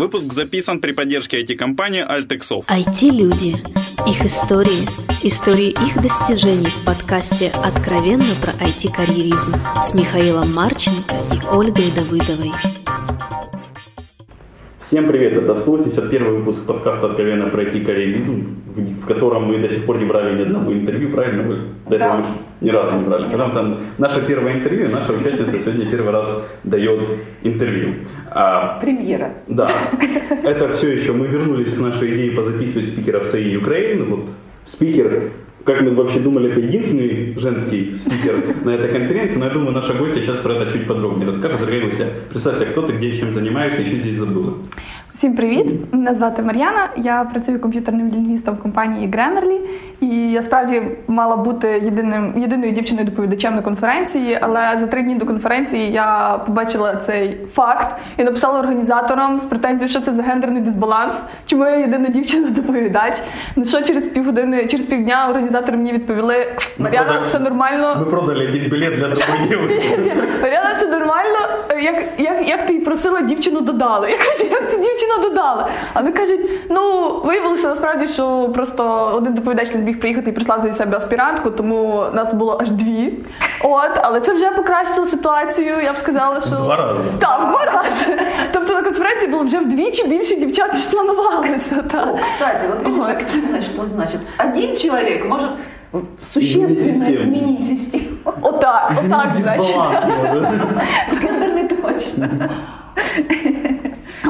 Выпуск записан при поддержке IT-компании Altexov. IT-люди. Их истории. Истории их достижений в подкасте «Откровенно про IT-карьеризм» с Михаилом Марченко и Ольгой Давыдовой. Всем привет, это 181 выпуск подкаста «Откровенно про IT-карьеризм», в котором мы до сих пор не брали ни одного интервью, правильно? Вы до этого да. ни разу не брали. Потому что наше первое интервью, наша участница сегодня первый раз дает интервью. А, Премьера. Да. Это все еще мы вернулись к нашей идее позаписывать спикеров САИ Украины. Вот спикер как мы вообще думали, это единственный женский спикер на этой конференции, но я думаю, наша гостья сейчас про это чуть подробнее расскажет. Дорогая гостья, представься, кто ты, где, чем занимаешься и что здесь забыла. Всім привіт! Мене звати Мар'яна. Я працюю комп'ютерним лінгвістом в компанії Grammarly. І я справді мала бути єдиним єдиною дівчиною доповідачем на конференції. Але за три дні до конференції я побачила цей факт і написала організаторам з претензією, що це за гендерний дисбаланс, чому я єдина дівчина-доповідач. На що через півгодини, через півдня організатори мені відповіли: Мар'яна, все нормально. Ми продали один білет для другої Мар'яна, все нормально. Як як, як ти просила дівчину додали? Я кажу, як це дівчина дівчина додала. А вони кажуть, ну виявилося насправді, що просто один доповідач не зміг приїхати і прислав за себе аспірантку, тому нас було аж дві. От, але це вже покращило ситуацію. Я б сказала, що два рази. Так, в два рази. Тобто на конференції було вже вдвічі більше дівчат, ніж планувалося. Так. О, кстати, вот видишь, вот. активное, что значит. Один человек может существенно изменить систему. Отак, отак, значить. Гендерный точно.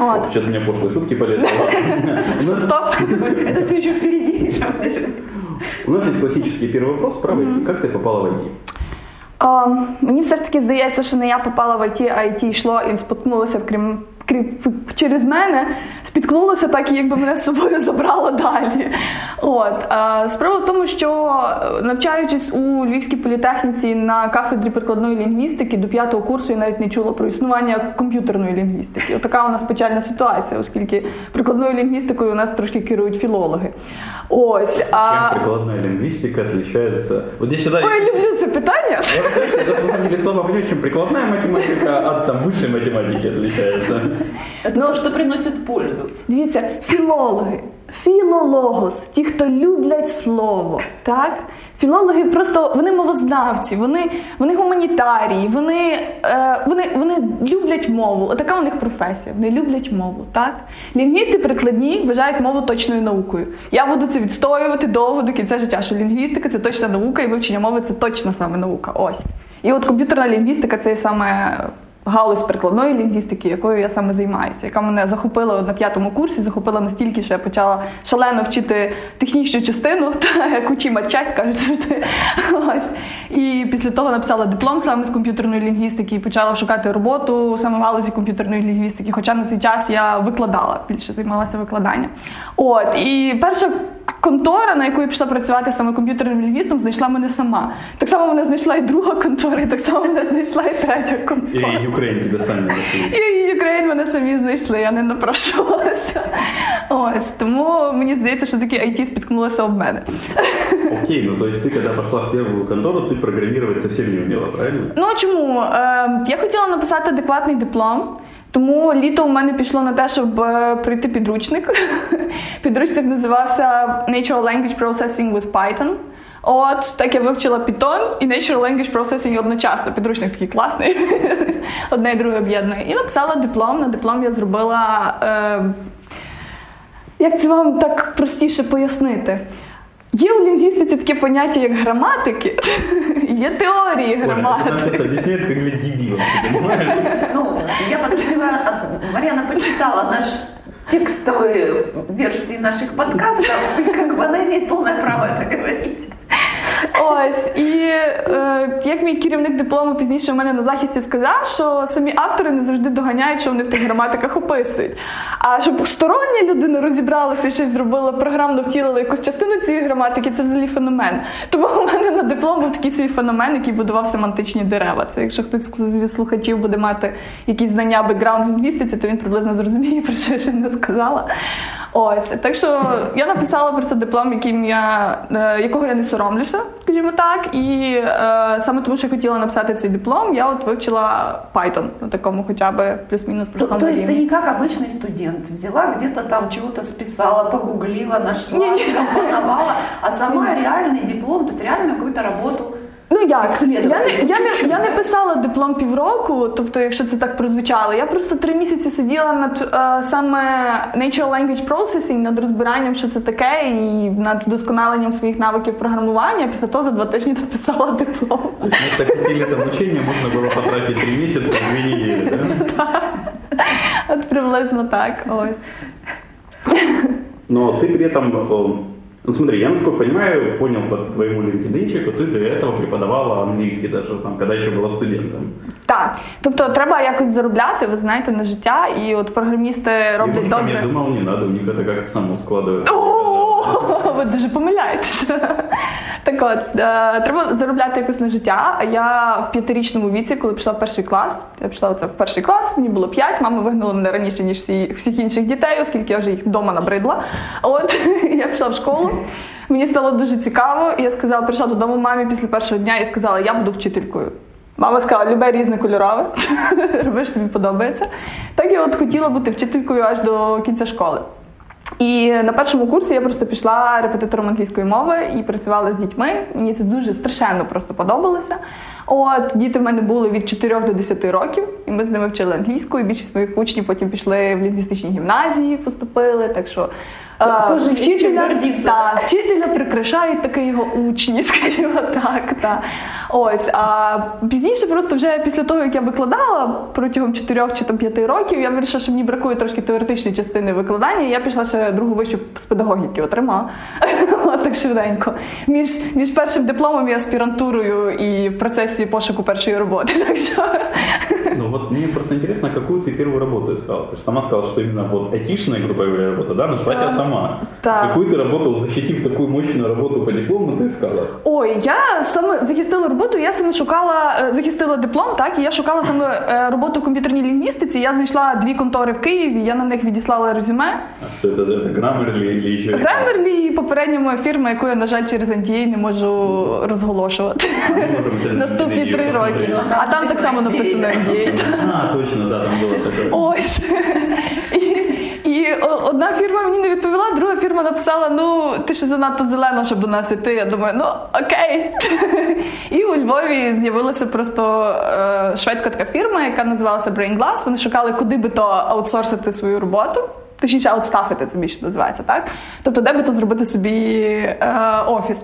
Вот. Что-то мне пошлые шутки полезли. Стоп, это все еще впереди. У нас есть классический первый вопрос про IT. Как ты попала в IT? Мені все ж таки здається, що не я попала в IT, а IT йшло і споткнулося в крім через мене спіткнулося так, і якби мене з собою забрало далі. От Справа в тому, що е, навчаючись у Львівській політехніці на кафедрі прикладної лінгвістики до п'ятого курсу я навіть не чула про існування комп'ютерної лінгвістики. Отака у нас печальна ситуація, оскільки прикладною лінгвістикою у нас трошки керують філологи. Ось, Чим а... прикладна лінгвістика відрізняється? Ой, я люблю це питання. Я слова чим прикладна математика від там вищої математики відрізняється. То, что приносит пользу. Дивіться, філологи, філологос, ті, хто люблять слово. так? Філологи просто вони мовознавці, вони вони гуманітарії, вони е, вони, вони люблять мову. Отака у них професія. Вони люблять мову. так? Лінгвісти прикладні вважають мову точною наукою. Я буду це відстоювати довго до кінця життя, що лінгвістика це точна наука, і вивчення мови це точна саме наука. Ось. І от комп'ютерна лінгвістика це саме галузь прикладної лінгвістики, якою я саме займаюся, яка мене захопила на п'ятому курсі, захопила настільки, що я почала шалено вчити технічну частину, та як учима часть, кажуть завжди. Ось. І після того написала диплом саме з комп'ютерної лінгвістики і почала шукати роботу саме в галузі комп'ютерної лінгвістики. Хоча на цей час я викладала, більше займалася викладанням. От і перша контора, на яку я пішла працювати саме комп'ютерним лінгвістом, знайшла мене сама. Так само мене знайшла і друга контора, і так само мене знайшла і третя контора. І тебе самі знайшли. І Україн мене самі знайшли, я не напрошувалася. Ось тому мені здається, що такі IT спіткнулося об мене. Окей, ну то есть ты когда пошла в первую контору, ты программировать совсем не вміла, правильно? Ну чому? Е, я хотіла написати адекватний диплом. Тому літо у мене пішло на те, щоб е, пройти підручник. Підручник називався Natural Language Processing with Python. От так я вивчила Python і Natural Language Processing одночасно. Підручник такий класний, одне і друге об'єднує. І написала диплом. На диплом я зробила. Е, як це вам так простіше пояснити? Є у лінгвістиці таке поняття, як граматики, є теорії граматики. Оля, объясняет, для дебила, Ну, я подозреваю, Марьяна почитала наш текстовые версии наших подкастов, и как бы она имеет полное право это говорить. Ось і е, як мій керівник диплому пізніше в мене на захисті сказав, що самі автори не завжди доганяють, що вони в тих граматиках описують. А щоб стороння людина розібралася і щось зробила, програмно втілила якусь частину цієї граматики, це взагалі феномен. Тому у мене на диплом був такий свій феномен, який будував семантичні дерева. Це якщо хтось з слухачів буде мати якісь знання бекграунд лінгвістиці, то він приблизно зрозуміє, про що я ще не сказала. Ось так що я написала просто диплом, яким я е, якого я не соромлюся, скажімо так. І е, саме тому, що я хотіла написати цей диплом, я от вивчила Python на такому, хоча б плюс-мінус То, простому то есть ты рівні. не как обычный студент, взяла где-то там чего-то списала, погуглила, нашла, Не-не. скомпоновала, а сама реальный диплом, то есть реальную какую-то работу. Ну як? Я Исследователь, не, я, не, чуть-чуть, я не да? писала диплом півроку, тобто, якщо це так прозвучало, я просто три місяці сиділа над е, саме Natural Language Processing, над розбиранням, що це таке, і над вдосконаленням своїх навиків програмування. Після того за два тижні написала диплом. То есть на пяти лет обучения можно было потратить три месяца, две недели, да? От приблизно так. Ось. Но ты при этом, э, ну смотри, я насколько понимаю, понял по твоему LinkedIn, ты до этого преподавала английский даже, там, когда еще была студентом. Так, тобто треба якось заробляти, ви знаєте, на життя, і от програмісти роблять Девушкам, добре. я думал, не надо, у них это как-то само складывается. Ви дуже помиляєтеся. Так от, е, треба заробляти якось на життя. А я в п'ятирічному віці, коли пішла в перший клас, я пішла оце в перший клас, мені було п'ять, мама вигнала мене раніше, ніж всі, всіх інших дітей, оскільки я вже їх вдома набридла. От я пішла в школу. Мені стало дуже цікаво, і я сказала, прийшла додому мамі після першого дня і сказала, я буду вчителькою. Мама сказала, любе різне кольорове, роби, що тобі подобається. Так я от хотіла бути вчителькою аж до кінця школи. І на першому курсі я просто пішла репетитором англійської мови і працювала з дітьми. Мені це дуже страшенно просто подобалося. От діти в мене були від 4 до 10 років, і ми з ними вчили англійську. І більшість моїх учнів потім пішли в лінгвістичні гімназії, поступили. Так що Тоже вчителя, та, вчителя прикрашають таки його учні, скажімо так. Та. Ось, а пізніше, просто вже після того, як я викладала протягом 4 чи там 5 років, я вирішила, що мені бракує трошки теоретичної частини викладання. Я пішла ще другу вищу з педагогіки отримала. Так швиденько. Між, між першим дипломом і аспірантурою і в процесі пошуку першої роботи. Так що Ну вот мне просто интересно, какую ты первую работу искала? Ты же сама сказала, что именно вот айтишная, грубо говоря, работа, да, нашла тебя сама. Да. Какую ты работу, вот защитив такую мощную работу по диплому, ты искала? Ой, я саме захистила роботу. Я саме шукала, е, захистила диплом, так і я шукала саме е, роботу в комп'ютерній лінгвістиці. Я знайшла дві контори в Києві. Я на них відіслала резюме. А что это, это Grammarly или еще? Гремерлі і попередня моя фірма, яку я, на жаль, через NDA не можу розголошувати. Наступні три роки. А там так само написано NDA. А, точно, да, там было такое. Ось. І, і одна фірма мені не відповіла, друга фірма написала: ну, ти ще занадто зелена, щоб до нас іти. Я думаю, ну окей. І у Львові з'явилася просто е, шведська така фірма, яка називалася Brain Glass. Вони шукали, куди би то аутсорсити свою роботу. Точніше, аутстафити це більше називається, так? Тобто, де би то зробити собі е, офіс.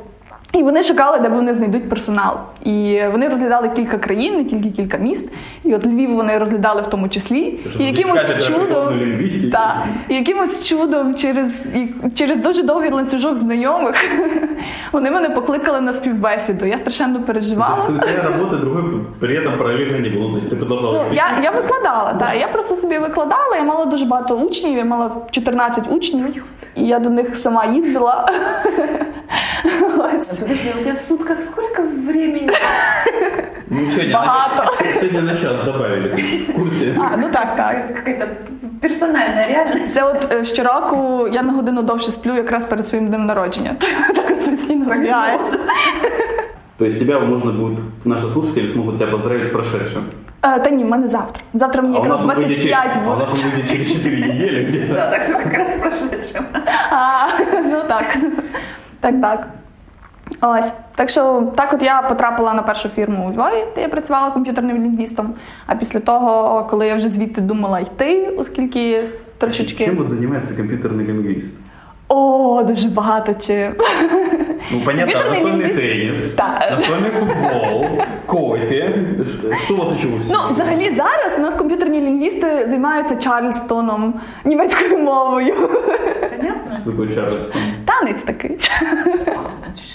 І вони шукали, де вони знайдуть персонал. І вони розглядали кілька країн, не тільки кілька міст. І от Львів вони розглядали в тому числі. Щоб І якимось відкати чудом, прикладну лінгвістику. та, і якимось чудом через, і через дуже довгий ланцюжок знайомих вони мене покликали на співбесіду. Я страшенно То переживала. есть у тебя работы другой при этом параллельно не было. То есть ты продолжала... Ну, я, я викладала, так. Я просто собі викладала, я мала дуже багато учнів, я мала 14 учнів, і я до них сама їздила. Ось. Подожди, у тебя в сутках сколько времени? Ну, сегодня, Багато. на, сегодня на час добавили. Ты в курсе? А, ну так, так. Какая-то персональная реальность. Це от е, щороку я на годину довше сплю якраз перед своїм днем народження. Так от постійно збігається. То есть тебя можно будет, наши слушатели смогут тебя поздравить с прошедшим. Е, Та ні, в мене завтра. Завтра мені А у якраз нас он выйдет через, 25 а у буде. нас он выйдет через 4 недели где-то. Да, так что как раз прошедшим. А, ну так. Так, так. Ось. Так що так от я потрапила на першу фірму у Львові, де я працювала комп'ютерним лінгвістом. А після того, коли я вже звідти думала йти, оскільки трошечки. чим от займається комп'ютерний лингвист? О, дуже багато чим. Ну, понятно, Компьютерный настольный лингвист- теннис, Да. настольный футбол, кофе. Что- Что у вас еще в Ну, взагалі зараз у нас комп'ютерні лінгвісти займаються Чарльстоном, німецькою мовою. Понятно? Что такое Чарльстон? Танець такий.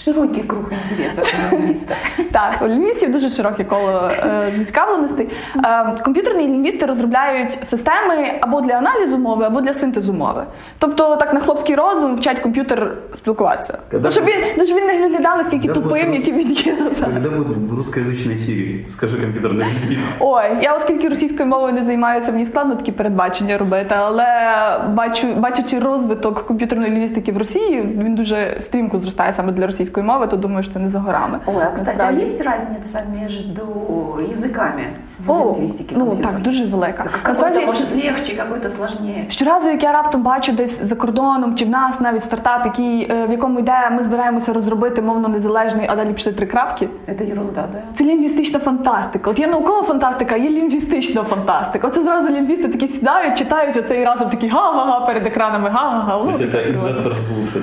Широкий круг интересов у лингвистов. Так, у лінгвістів дуже широке коло е, зацікавленостей. Е, комп'ютерні лінгвісти розробляють системи або для аналізу мови, або для синтезу мови. Тобто, так на хлопський розум розум вчать комп'ютер спілкуватися. Когда- Ну, щоб він, ну, щоб він не виглядав наскільки Когда тупим, буде- яким він є. Когда будет русскоязычная Сирии? Скажи компьютерный лингвист. Ой, я оскільки російською мовою не займаюся, мені складно такі передбачення робити, але бачу, бачачи розвиток комп'ютерної лінгвістики в Росії, він дуже стрімко зростає саме для російської мови, то думаю, що це не за горами. Ой, а кстати, а Насправді. есть разница между языками в О, лингвистике? ну компьютера? так, дуже велика. Какой-то Насправді, может легче, какой-то сложнее. Щоразу, як я раптом бачу десь за кордоном, чи в нас навіть стартап, який, е, в якому йде, ми збираємося розробити мовно незалежний, а далі пішли три крапки. Это ерунда, да? Це лінгвістична фантастика. От є наукова фантастика, є лінгвістична фантастика. Оце зразу лінгвісти такі сідають, читають оце і разом такі га-га-га перед екранами, га-га-га. Bullshit,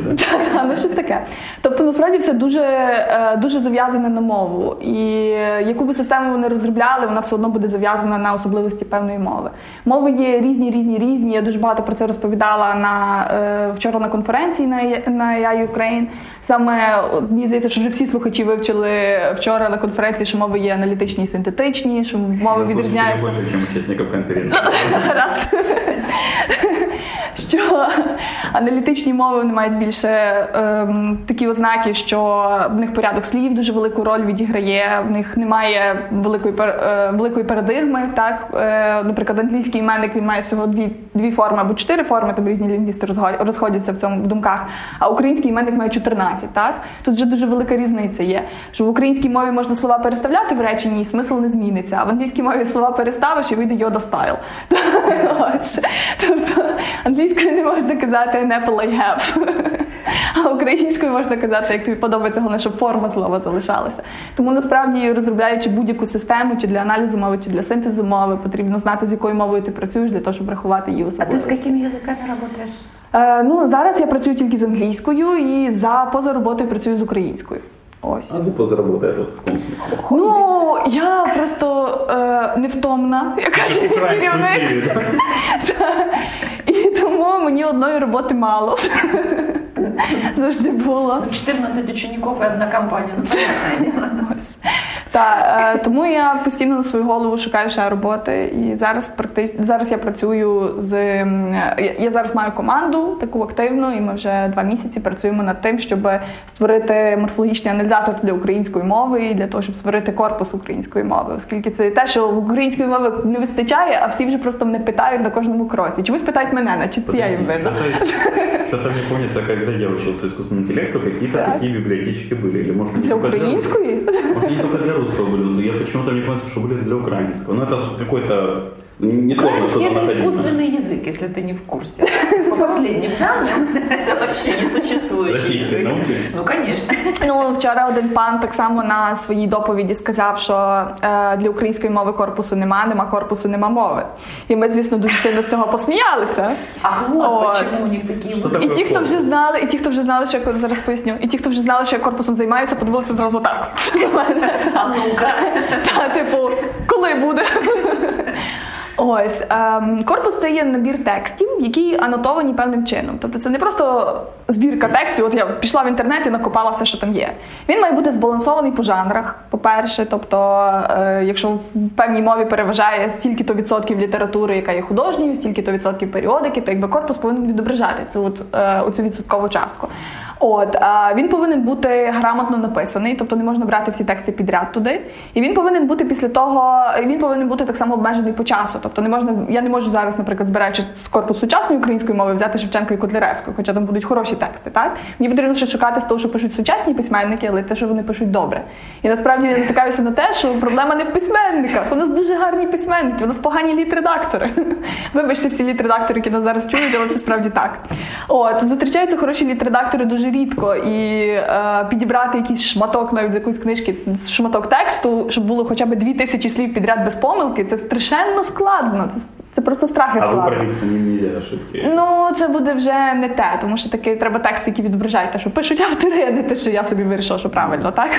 да? Так, ну щось таке. Тобто насправді це дуже, е, дуже зав'язане на мову. І е, яку би систему вони розробляли, вона все одно буде зав'язана на особливості певної мови. Мови є різні, різні, різні. Я дуже багато про це розповідала на вчора на конференції на, на AI Ukraine. Саме мені здається, що вже всі слухачі вивчили вчора на конференції, що мови є аналітичні і синтетичні, що мови відрізняються. больше, чем участников конференции. Гаразд. що аналітичні мови вони мають більше ем, такі ознаки, що в них порядок слів дуже велику роль відіграє, в них немає великої пер- е, великої парадигми. Так, Е, наприклад, англійський іменник він має всього дві, дві форми або чотири форми, там різні лінгвісти розходяться в цьому в думках. А український іменник має 14, Так тут вже дуже велика різниця є. Що в українській мові можна слова переставляти в реченні, і смисл не зміниться. А в англійській мові слова переставиш і вийде йода стайл. Тобто англійською не можна казати an apple I have. А українською можна казати, як тобі подобається, головне, щоб форма слова залишалася. Тому насправді, розробляючи будь-яку систему, чи для аналізу мови, чи для синтезу мови, потрібно знати, з якою мовою ти працюєш, для того, щоб врахувати її А ты с особливості. какими языками работаешь? Е, ну, зараз я працюю тільки з англійською і за поза роботою працюю з українською. Ось. А запас заработает вот в каком смысле? Ну, я просто е, невтомна, як каже керівник. І тому мені одної роботи мало. Завжди було. 14 учеников и одна компания, Та, е, тому я постійно на свою голову шукаю ще роботи. І зараз практи... зараз я працюю з я, зараз маю команду таку активну, і ми вже два місяці працюємо над тим, щоб створити морфологічний аналізатор для української мови і для того, щоб створити корпус української мови, оскільки це те, що в української мови не вистачає, а всі вже просто мене питають на кожному кроці. Чомусь питають мене, наче це я їм винна. Что-то мне помнится, когда я учился искусственному интеллекту, какие-то Так. такие библиотечки были. Или, может, не Для української? Может, не только для русского были, но я почему-то мне помнится, что были для украинского. Но это какой-то несложно Украинский что-то это находить. искусственный язык, если ты не в курсе. По последним данным, это вообще не существующий Российской язык. науки. Ну, конечно. Ну, вчора один пан так само на своїй доповіді сказав, що е, для української мови корпусу нема, нема корпусу, нема мови. І ми, звісно, дуже сильно з цього посміялися. Ах, вот Вот. почему у них такие Что вот- такое І ті, хто вже корпус? знали, і ті, хто вже знали, що я зараз поясню, і ті, хто вже знали, що я корпусом займаюся, подивилися зразу так. на мене. А ну-ка. Та, типу, коли буде? Ось ем, корпус це є набір текстів, які анотовані певним чином. Тобто це не просто збірка текстів. От я пішла в інтернет і накопала все, що там є. Він має бути збалансований по жанрах. По-перше, тобто, е, якщо в певній мові переважає стільки-то відсотків літератури, яка є художньою, стільки-то відсотків періодики, то якби корпус повинен відображати цю от, е, оцю відсоткову частку. От а він повинен бути грамотно написаний, тобто не можна брати всі тексти підряд туди. І він повинен бути після того, він повинен бути так само обмежений по часу. Тобто не можна, я не можу зараз, наприклад, збираючи корпус сучасної української мови, взяти Шевченка і Котляревського, хоча там будуть хороші тексти. Так мені потрібно ще шукати з того, що пишуть сучасні письменники, але те, що вони пишуть добре. І насправді я натикаюся на те, що проблема не в письменниках. У нас дуже гарні письменники, у нас погані літредактори. Вибачте, всі літредактори, які нас зараз чують, але це справді так. От зустрічаються хороші літредактори дуже рідко, і е, підібрати якийсь шматок навіть з якоїсь книжки, шматок тексту, щоб було хоча б дві тисячі слів підряд без помилки, це страшенно складно. Це, це просто страх і А складно. с ним нельзя ошибки. Ну, це буде вже не те, тому що таки треба тексти, які відображають те, що пишуть автори, а не те, що я собі вирішила, що правильно, так?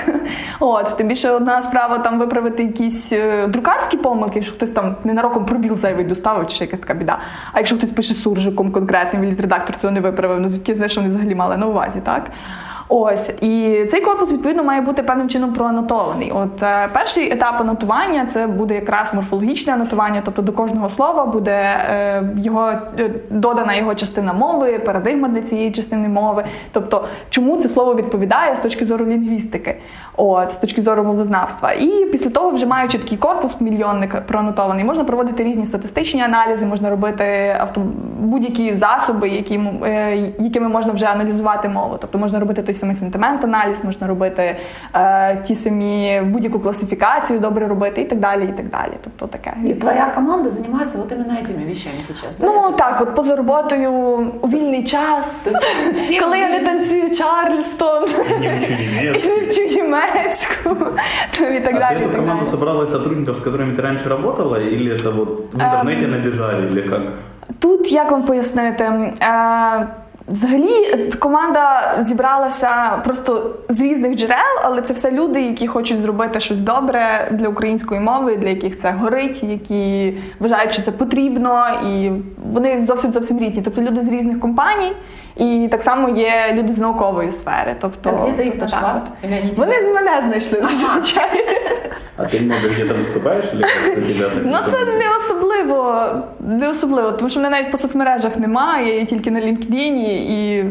От, тим більше одна справа там виправити якісь е, друкарські помилки, що хтось там ненароком пробіл зайвий доставив, чи ще якась така біда. А якщо хтось пише суржиком конкретним, і редактор цього не виправив, ну звідки знаєш, що вони взагалі мали на увазі, так? Ось і цей корпус відповідно має бути певним чином проанотований. От е, перший етап анотування це буде якраз морфологічне анотування, тобто до кожного слова буде е, його е, додана його частина мови, парадигма для цієї частини мови. Тобто, чому це слово відповідає з точки зору лінгвістики, от з точки зору мовознавства. І після того, вже маючи такий корпус мільйонник проанотований, можна проводити різні статистичні аналізи, можна робити авто будь-які засоби, які, е, якими можна вже аналізувати мову. Тобто можна робити той самий сентимент аналіз, можна робити е, ті самі будь-яку класифікацію, добре робити і так далі. І так далі. Тобто таке. И твоя команда занимается вот именно этими вещами сейчас. да? Ну так, от поза роботою у вільний час, всі коли я не вільні. танцюю Чарльстон, Не учу і немецкий. не вчу німецьку, то і так А далі. ты і эту так команду далі. собрала из сотрудников, с которыми ты раньше работала, или это вот в интернете набежали, или как? Тут як вам пояснити? Е, Взагалі е, команда зібралася просто з різних джерел, але це все люди, які хочуть зробити щось добре для української мови, для яких це горить, які вважають, що це потрібно, і вони зовсім зовсім різні. Тобто люди з різних компаній, і так само є люди з наукової сфери. Тобто, А где ты их тобто так нашла? от. Или они тебя- Вони з мене знайшли зазвичай. А ты много где-то выступаешь, или как у тебя так Ну никто це не- не особливо, не особливо, тому що мене навіть по соцмережах немає, я є тільки на LinkedIn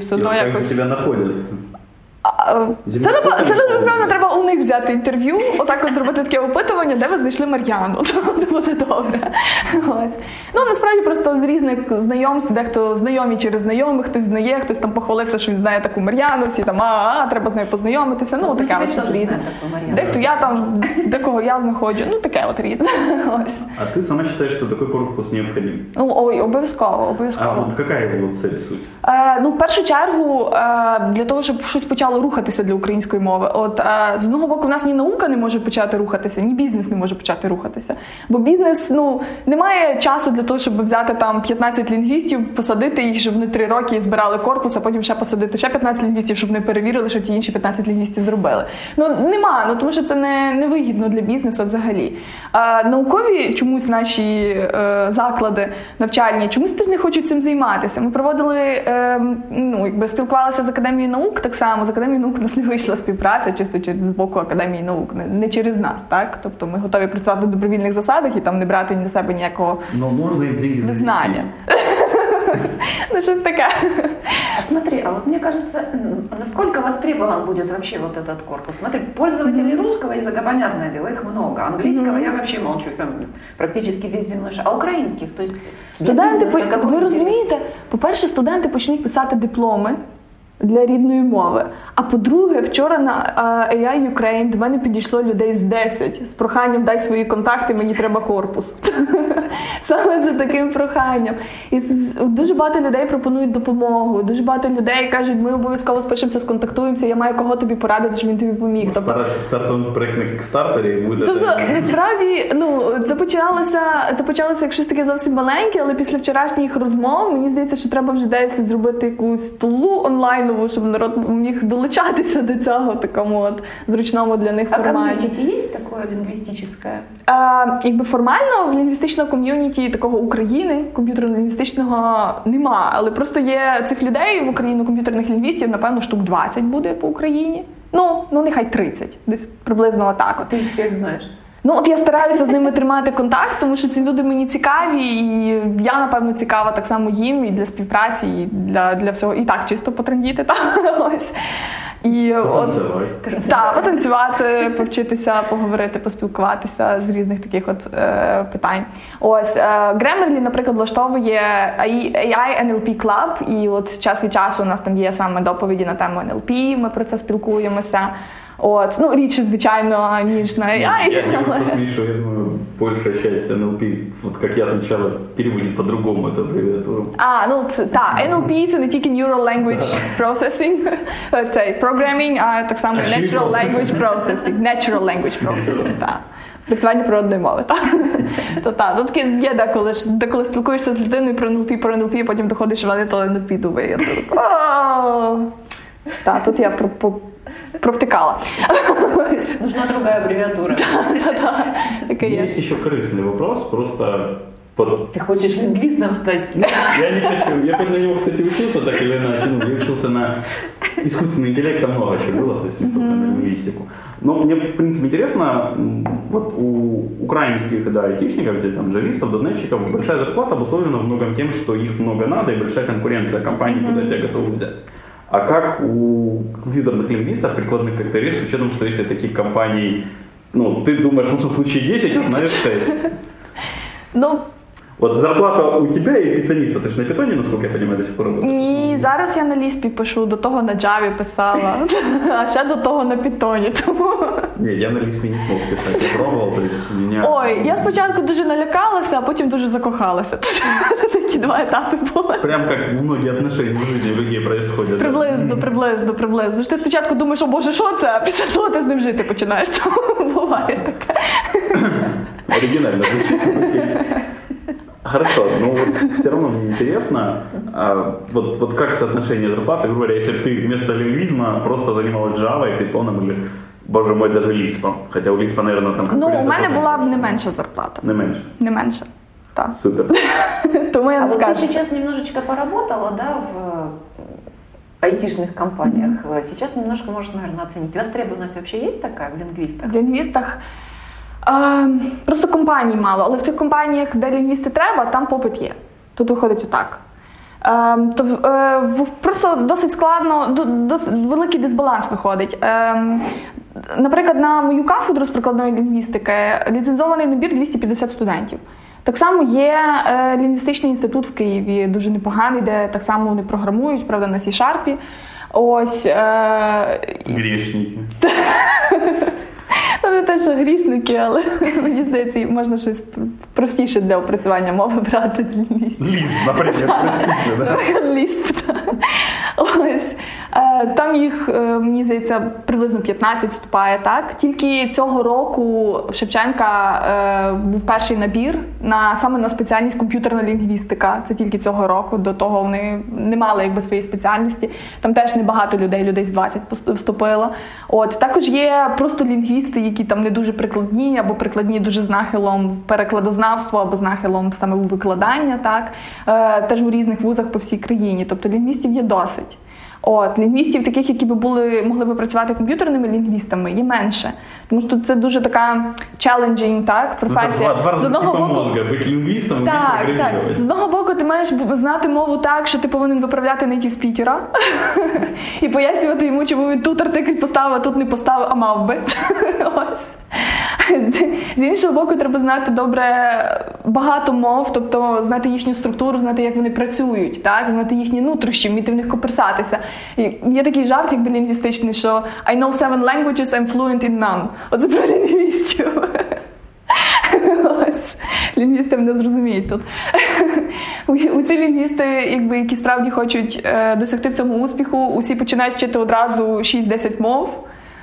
все И вот как же якось. тебе находят? А, Це напевно, це напевно треба у них взяти інтерв'ю, отак от зробити таке опитування, де ви знайшли Мар'яну. То буде добре. Ось. Ну насправді просто з різних знайомств, дехто знайомі через знайомих, хтось знає, хтось там похвалився, що він знає таку Мар'яну, всі там а, а треба з нею познайомитися. Ну таке от щось різне. Дехто я там, декого я знаходжу, ну таке от різне. Ось. А ты сама считаешь, что такой корпус необходим? Ну ой, обов'язково, А обов'язково. вот какая его вот цель, суть? Е, ну, в першу чергу, е, для того, щоб щось почало рухатися для української мови. От е, з одного боку, в нас ні наука не може почати рухатися, ні бізнес не може почати рухатися. Бо бізнес ну немає часу для того, щоб взяти там 15 лінгвістів, посадити їх, щоб вони три роки збирали корпус, а потім ще посадити ще 15 лінгвістів, щоб вони перевірили, що ті інші 15 лінгвістів зробили. Ну нема, ну тому що це не, не вигідно для бізнесу взагалі. Е, наукові чомусь наші е, заклади навчальні чомусь теж не хочуть цим займатися. Ми проводили е, ну, якби спілкувалися з академією наук так само. З академією наук у нас не вийшла співпраця чисто через з боку академії наук, не, не через нас, так тобто ми готові працювати на добровільних засадах і там не брати на себе ніякого им деньги завести. знання. Ну, щось таке. А смотри, а вот мне кажется, насколько востребован будет вообще вот этот корпус? Смотри, пользователей русского языка, понятное дело, их много. Английского я вообще молчу, там практически весь земной шар. А украинских, то есть Студенти, ви розумієте, по-перше, студенти почнуть писати дипломи для рідної мови. А по-друге, вчора на AI Ukraine до мене підійшло людей з 10 з проханням дай свої контакти, мені треба корпус. Саме за таким проханням. І дуже багато людей пропонують допомогу. Дуже багато людей кажуть, ми обов'язково спишемося, сконтактуємося, я маю кого тобі порадити, щоб він тобі поміг. Тобто, будет Тобто насправді ну це почалося, це почалося як щось таке зовсім маленьке, але після вчорашніх розмов мені здається, що треба вже десь зробити якусь тулу онлайнову, щоб народ міг долучатися до цього такому от зручному для них А форматі. комьюнити есть такое лингвистическое? А, якби формально в лінгвістичному ком'юніті такого України комп'ютерно-лінгвістичного нема, але просто є цих людей в Україні комп'ютерних лінгвістів, напевно, штук 20 буде по Україні. Ну, ну нехай 30, десь приблизно отак. Их всех знаешь. Ну от я стараюся з ними тримати контакт, тому що ці люди мені цікаві, і я напевно цікава так само їм і для співпраці, і для, для всього. І так чисто потрендіти. Та ось і от так, потанцювати, повчитися, поговорити, поспілкуватися з різних таких от е, питань. Ось е, Grammarly, наприклад, влаштовує AI NLP Club, і от час від часу у нас там є саме доповіді на тему NLP, Ми про це спілкуємося. От ну рідше, звичайно, ніж на Я, AI. я але- просто Мишу, я думаю, большая часть НЛП, вот как я сначала, переводит по-другому эту аббревиатуру. А, ну це- так, NLP це не тільки Neural Language Processing, це Programming, а так само А Natural. Language Processing, Natural Language Processing, так. Працювання природної мови, так. То так, тут таке є деколи, деколи спілкуєшся з людиною про NLP, про NLP, потім доходиш, що вони то NLP думає. Я так, Так, тут я про, про, провтикала. Нужна другая аббревиатура. Та-та, Таке є. Есть еще корыстный вопрос, просто под... Ты хочешь лингвистом стать? Я не хочу, я на него, кстати, учился так или иначе, ну, я учился на искусственный интеллект там много еще было, то есть не столько на лингвистику. Но мне, в принципе, интересно, вот у украинских, да, айтишников, где там джавистов, дотнетчиков, большая зарплата обусловлена многом тем, что их много надо и большая конкуренция компаний, куда тебя готовы взять. А как у компьютерных лингвистов прикладных как-то речь с учетом, что если таких компаний, ну, ты думаешь, ну, в случае 10, а знаешь 6. Ну, Вот зарплата у тебя и питониста, ты же на питоне, насколько я понимаю, до сих пор работаешь? ні, зараз я на ліспі пишу, до того на Джаві писала, а ще до того на Python, тому... Не, я на лисме не смог писать, я пробовал, то есть. Ой, я спочатку дуже налякалася, а потім дуже закохалася. Такі два етапи були. Прям как многие отношения в жизни у людей происходят. Приблизно, приблизно, приблизно. Ж Ти спочатку думаєш, о Боже, що це? А після того ти з ним жити починаєш. Буває таке. Оригинально звучит. Хорошо, ну вот все равно мне интересно, а, вот, вот как соотношение зарплаты, грубо говоря, если бы ты вместо лингвизма просто занималась Java и Python или, боже мой, даже Lisp, хотя у Lisp, наверное, там Ну, у мене була б не менша зарплата. Не меньше. Не менша. Так. Супер. Тому я А не вот ты скажу. сейчас немножечко поработала, да, в айтишных компаниях. Сейчас немножко можешь, наверное, оценить. Востребованность вообще есть такая в лингвистах? В лінгвістах е, просто компаній мало, але в тих компаніях, де лінгвісти треба, там попит є. Тут виходить отак. Е, то, е, просто досить складно, до- великий дисбаланс виходить. Е, наприклад, на мою кафедру з прикладної лінгвістики ліцензований набір 250 студентів. Так само є е, лінгвістичний інститут в Києві, дуже непоганий, де так само вони програмують, правда, на C-Sharp. Ось е, Грішники. Ну, не те, що грішники, але мені здається, можна щось простіше для опрацювання мови брати ліс. Например, простите, да? Лісп, так. Ось. Е, Там їх, е, мені здається, приблизно 15 вступає, так? Тільки цього року в Шевченка е, був перший набір на саме на спеціальність комп'ютерна лінгвістика. Це тільки цього року. До того вони не мали якби своєї спеціальності. Там теж небагато людей, людей з 20 вступило. От також є просто лінгвісти, які там не дуже прикладні, або прикладні дуже з нахилом в перекладознавство, або з нахилом саме у викладання, так теж у різних вузах по всій країні. Тобто лінгвістів є досить. От лінгвістів, таких, які би були могли би працювати комп'ютерними лінгвістами, є менше. Тому що це дуже така challenging, так, Ну, это професія. два, два З разных одного типа боку, мозга, быть лингвистом и быть так, так. программировать. З одного боку, ти маєш б- знати мову так, що ти повинен виправляти native спікера і пояснювати йому, чому він тут артикль поставив, а тут не поставив, а мав би. Ось. З- З іншого боку, треба знати добре багато мов, тобто знати їхню структуру, знати, як вони працюють, так? знати їхні нутрощі, вміти в них коперсатися. І є такий жарт, якби лінгвістичний, що I know seven languages, I'm fluent in none. Оце про лінгвістів. Ось. Лінгвісти мене зрозуміють тут. У- У лінгвісти, якби, які справді хочуть е, досягти в цьому успіху, усі починають вчити одразу 6-10 мов.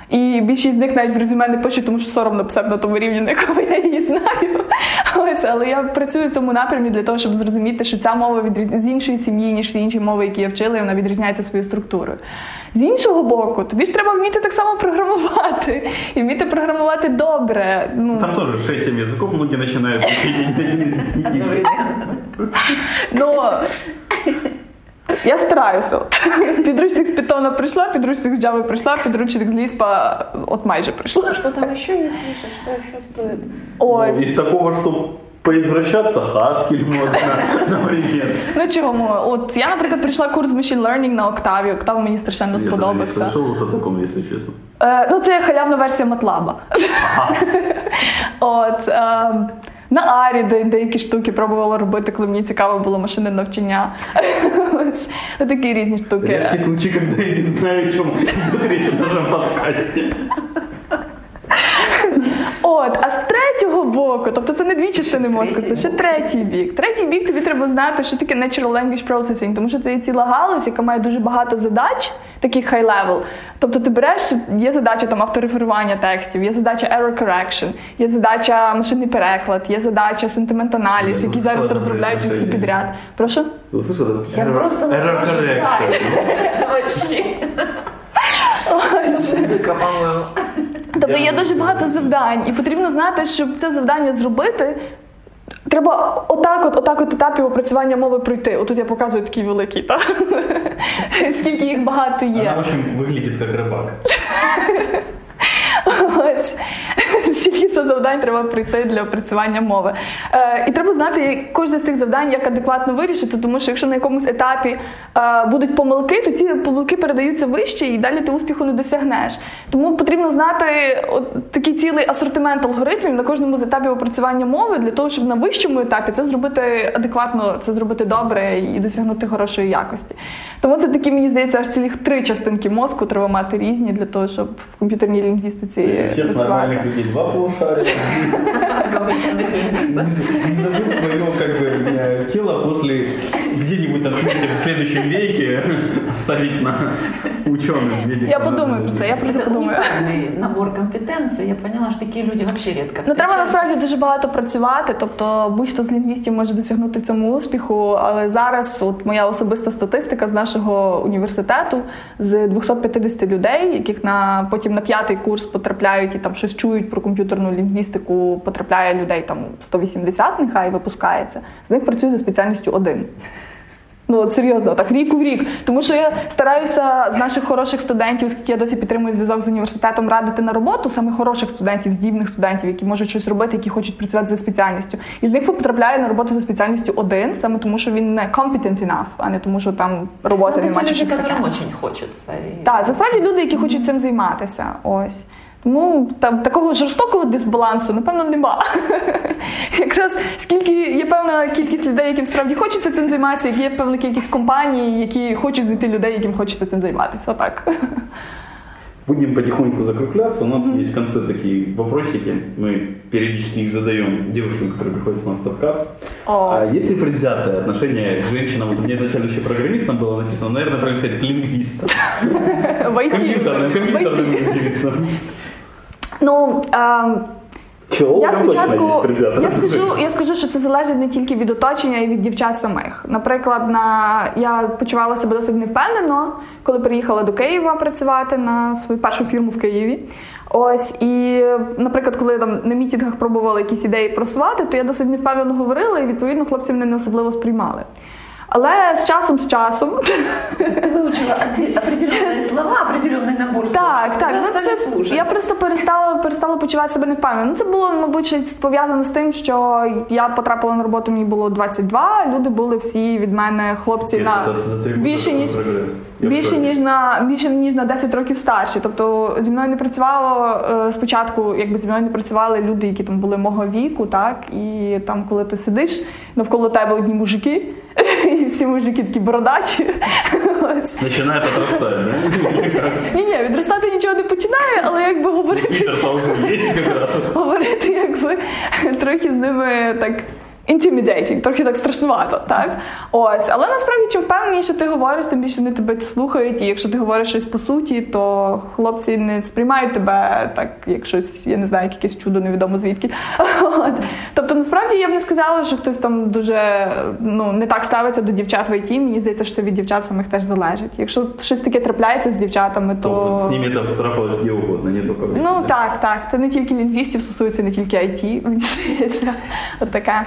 І більшість з них навіть в резюме не пишуть, тому що соромно писати на тому рівні, на якому я її знаю. Ось, але я працюю в цьому напрямі для того, щоб зрозуміти, що ця мова відріз... з іншої сім'ї, ніж всі інші мови, які я вчила, і вона відрізняється своєю структурою. З іншого боку, тобі ж треба вміти так само програмувати і вміти програмувати добре. Ну, Там теж 6-7 языков, многие начинают учить один из них. Ну, я стараюся. Підручник з Python прийшла, підручник з Java прийшла, підручник з Lisp от майже прийшла. Что там еще есть, Миша? Что еще стоит? Ось. Из такого, что поизвращаться, Haskell можно, например. Ну чого ми? От я, наприклад, прийшла курс з machine learning на Октаві. Октав мені страшенно Я даже не сподобався. слышал вот о таком, если честно. Е, ну, це халявна версія MATLAB. От, е, на Арі де, деякі штуки пробувала робити, коли мені цікаво було машини навчання. Ось такі різні штуки. Редкий случай, коли я не знаю, чому идет в нашем подкасте. От, а боку, тобто це не дві частини мозку, це ще третій бік. Третій бік тобі треба знати, що таке Natural Language Processing, тому що це є ціла галузь, яка має дуже багато задач, таких high level. Тобто ти береш, є задача там автореферування текстів, є задача error correction, є задача машинний переклад, є задача sentiment аналіз, Я які дуже зараз складно розробляють усі произношення. підряд. Прошу? Ты слышал? это Я error- просто error наслаждаюсь. correction. Вообще. Ось. Музыка, по-моему. Тобто є дуже багато завдань, і потрібно знати, щоб це завдання зробити. Треба отак, от, отак от етапів опрацювання мови пройти. Отут я показую такий великий, так? Скільки їх багато Она, в є. общем, выглядит как рыбак. Ось. Скільки то завдань треба пройти для опрацювання мови. Е, і треба знати кожне з цих завдань, як адекватно вирішити, тому що якщо на якомусь етапі е, будуть помилки, то ці помилки передаються вище і далі ти успіху не досягнеш. Тому потрібно знати от такий цілий асортимент алгоритмів на кожному з етапів опрацювання мови для того, щоб на вищому етапі це зробити адекватно, це зробити добре і досягнути хорошої якості. Тому це такі, мені здається, аж цілих три частинки мозку треба мати різні для того, щоб в комп'ютерній лінгвістиці У всех нормальных працювати. людей два полушария. Не забудь свое как бы э, тело после где-нибудь там смерти в следующем веке оставить на ученых. медиков. Я подумаю про це, я про це Это подумаю. уникальный набор компетенций. Я поняла, что такие люди вообще редко Ну треба встречаются. насправді дуже багато працювати. Тобто будь-хто з лінгвістів може досягнути цьому успіху. Але зараз, от моя особиста статистика з нашого університету з 250 людей, яких на потім на п'ятий курс потрапляють і там щось чують про комп'ютерну лінгвістику, потрапляє людей там 180, нехай випускається. З них працює за спеціальністю один. Ну от серйозно, так рік у рік. Тому що я стараюся з наших хороших студентів, оскільки я досі підтримую зв'язок з університетом, радити на роботу саме хороших студентів, здібних студентів, які можуть щось робити, які хочуть працювати за спеціальністю. І з них потрапляє на роботу за спеціальністю один, саме тому, що він не competent enough, а не тому, що там роботи Ну, немає чи люди, очень хочется. И- Так, це справді люди, які хочуть цим займатися. Ось. Тому там такого жорстокого дисбалансу, напевно, нема. Якраз скільки є певна кількість людей, яким справді хочеться цим займатися, як є певна кількість компаній, які хочуть знайти людей, яким хочеться цим займатися. Отак. Будем потихоньку закругляться. У нас есть в конце такие вопросики. Мы периодически их задаем девушкам, которые приходят в подкаст. О. А есть ли предвзятое отношение к женщинам? Вот у меня изначально еще программистом было написано, наверное, правильно сказать, к лингвистам. Компьютерным, компьютерным лингвистам. Ну, Чего? Я спочатку я скажу, я скажу, що це залежить не тільки від оточення і від дівчат самих. Наприклад, на я почувала себе досить невпевнено, коли приїхала до Києва працювати на свою першу фірму в Києві. Ось і, наприклад, коли там на мітінгах пробували якісь ідеї просувати, то я досить невпевнено говорила, і відповідно хлопці мене не особливо сприймали. Але з часом, з часом Ты выучила оде- определенные слова, определенный набор слов. Так, так. Тебя Ну, стали це, слушать. я просто перестала, перестала почувати себе невпевнено. Ну, це було, мабуть, ще пов'язано з тим, що я потрапила на роботу, мені було 22, люди були всі від мене хлопці Нет, на это за три года більше такой ніж прогресс. Я в більше ніж на більше ніж на 10 років старші. Тобто зі мною не працювало е, спочатку, якби зі мною не працювали люди, які там були мого віку, так і там, коли ти сидиш навколо тебе одні мужики, і всі мужики такі бородаті. Начинает да? Ні, ні, відростати нічого не починає, але якби говорити, говорити, якби трохи з ними так. Intimidating, трохи так страшнувато, так? Ось, але насправді чим впевненіше ти говориш, тим більше вони тебе слухають. І якщо ти говориш щось по суті, то хлопці не сприймають тебе так, як щось, я не знаю, якесь чудо невідомо звідки. От. Тобто, насправді я б не сказала, що хтось там дуже ну не так ставиться до дівчат в ІТ. Мені здається, що це від дівчат самих теж залежить. Якщо щось таке трапляється з дівчатами, то То с ними это втрапилось где угодно, не только в Ну так, так. Це не тільки лінгвістів стосується, не тільки IT, мені здається. От таке.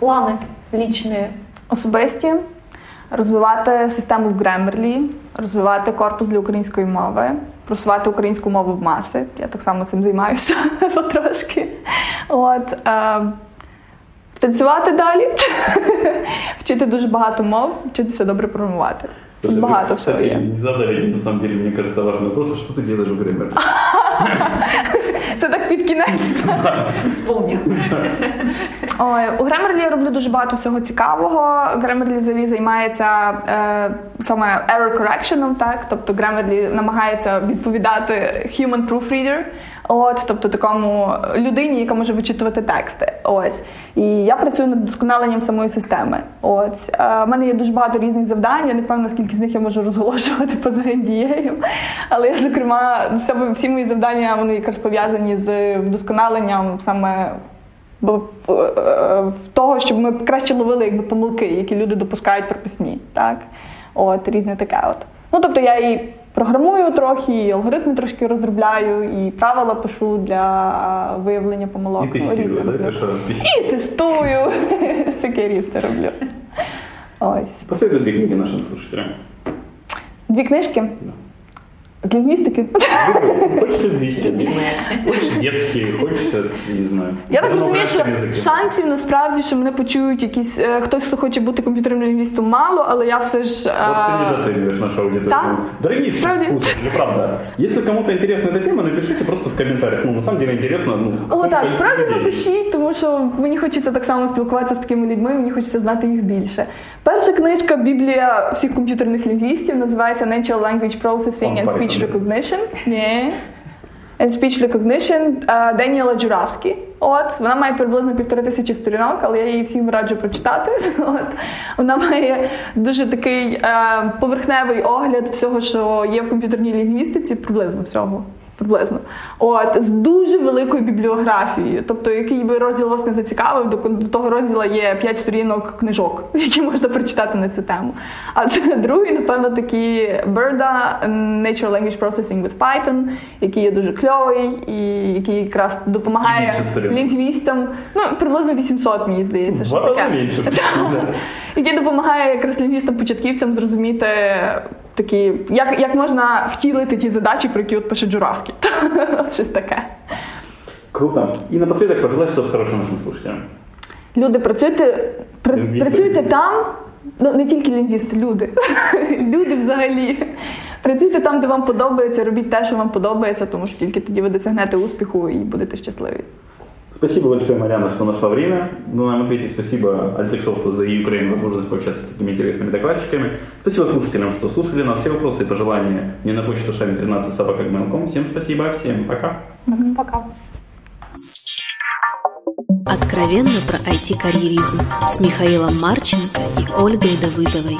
Планы личные. Особисті розвивати систему в Grammarly, розвивати корпус для української мови, просувати українську мову в маси. Я так само цим займаюся потрошки. От, е, танцювати далі, вчити дуже багато мов, вчитися добре програмувати. Тут Слушай, вы, багато всього кстати, є. не задали, на самом деле, мне кажется, важный вопрос, а что ты делаешь в Грэммере? Це так під кінець. Вспомнил. Ой, у Grammarly я роблю дуже багато всього цікавого. Grammarly взагалі займається е, саме error correction, так? Тобто Grammarly намагається відповідати human proofreader, от, тобто такому людині, яка може вичитувати тексти. Ось. І я працюю над вдосконаленням самої системи. Ось. Е, в мене є дуже багато різних завдань. Я не впевнена, скільки з них я можу розголошувати поза NDA. Але я, зокрема, всі мої завдання вони якраз пов'язані з вдосконаленням саме е, е, того, щоб ми краще ловили якби помилки, які люди допускають прописні, так? От, різне таке от. Ну, тобто я і програмую трохи, і алгоритми трошки розробляю, і правила пишу для виявлення помилок. Ну, да? роблю. Это что, пись- І тестую, всяке різне роблю. Ось. Посоветуй дві книги нашим слушателям. Дві книжки з лінгвістики. Выбрал. Хочешь английский, хочешь детский, хочешь, э, не знаю. Я так Ну, розумію, що украинский язык. шансів насправді, що мене почують якісь е, хтось, хто хоче бути комп'ютерним лінгвістом, мало, але я все ж. Вот ты е, недооцениваешь нашу аудиторию. Да? Дорогие Правда? слушатели, правда, если кому-то интересна эта тема, напишите просто в комментариях. Ну, на самом деле интересно, ну, О, какое так, количество справді людей. напишіть, тому що мені хочеться так само спілкуватися з такими людьми, мені хочеться знати їх більше. Перша книжка Біблія всіх комп'ютерних лінгвістів називається Natural Language Processing and Вам Speech. Recognition. Ні. And Speech Recognition Деніела Джуравські. От вона має приблизно півтори тисячі сторінок, але я її всім раджу прочитати. От вона має дуже такий е, поверхневий огляд всього, що є в комп'ютерній лінгвістиці, приблизно всього. Приблизно. От, з дуже великою бібліографією. Тобто, який би розділ вас не зацікавив, до, до того розділу є 5 сторінок книжок, які можна прочитати на цю тему. А т- другий, напевно, такий Birda Natural Language Processing with Python, який є дуже кльовий і який якраз допомагає лінгвістам. Ну, приблизно 800, мені здається, що таке. Який допомагає якраз лінгвістам-початківцям зрозуміти такі, як, як можна втілити ті задачі, про які от пише Джуравський. Щось таке. Круто. И напоследок пожелай что-то хорошее нашим слушателям. Люди, працюйте, пр- працюйте там, ну не тільки лінгвісти, люди. люди взагалі. Працюйте там, де вам подобається, робіть те, що вам подобається, тому що тільки тоді ви досягнете успіху і будете щасливі. Спасибо большое, Марьяна, что нашла время. Ну, нам ответить спасибо Альтексофту за Украину возможность пообщаться с такими интересными докладчиками. Спасибо слушателям, что слушали нас. Все вопросы и пожелания мне на почту шами 13 собака Всем спасибо, всем пока. Пока. Откровенно про IT-карьеризм с Михаилом Марченко и Ольгой Давыдовой.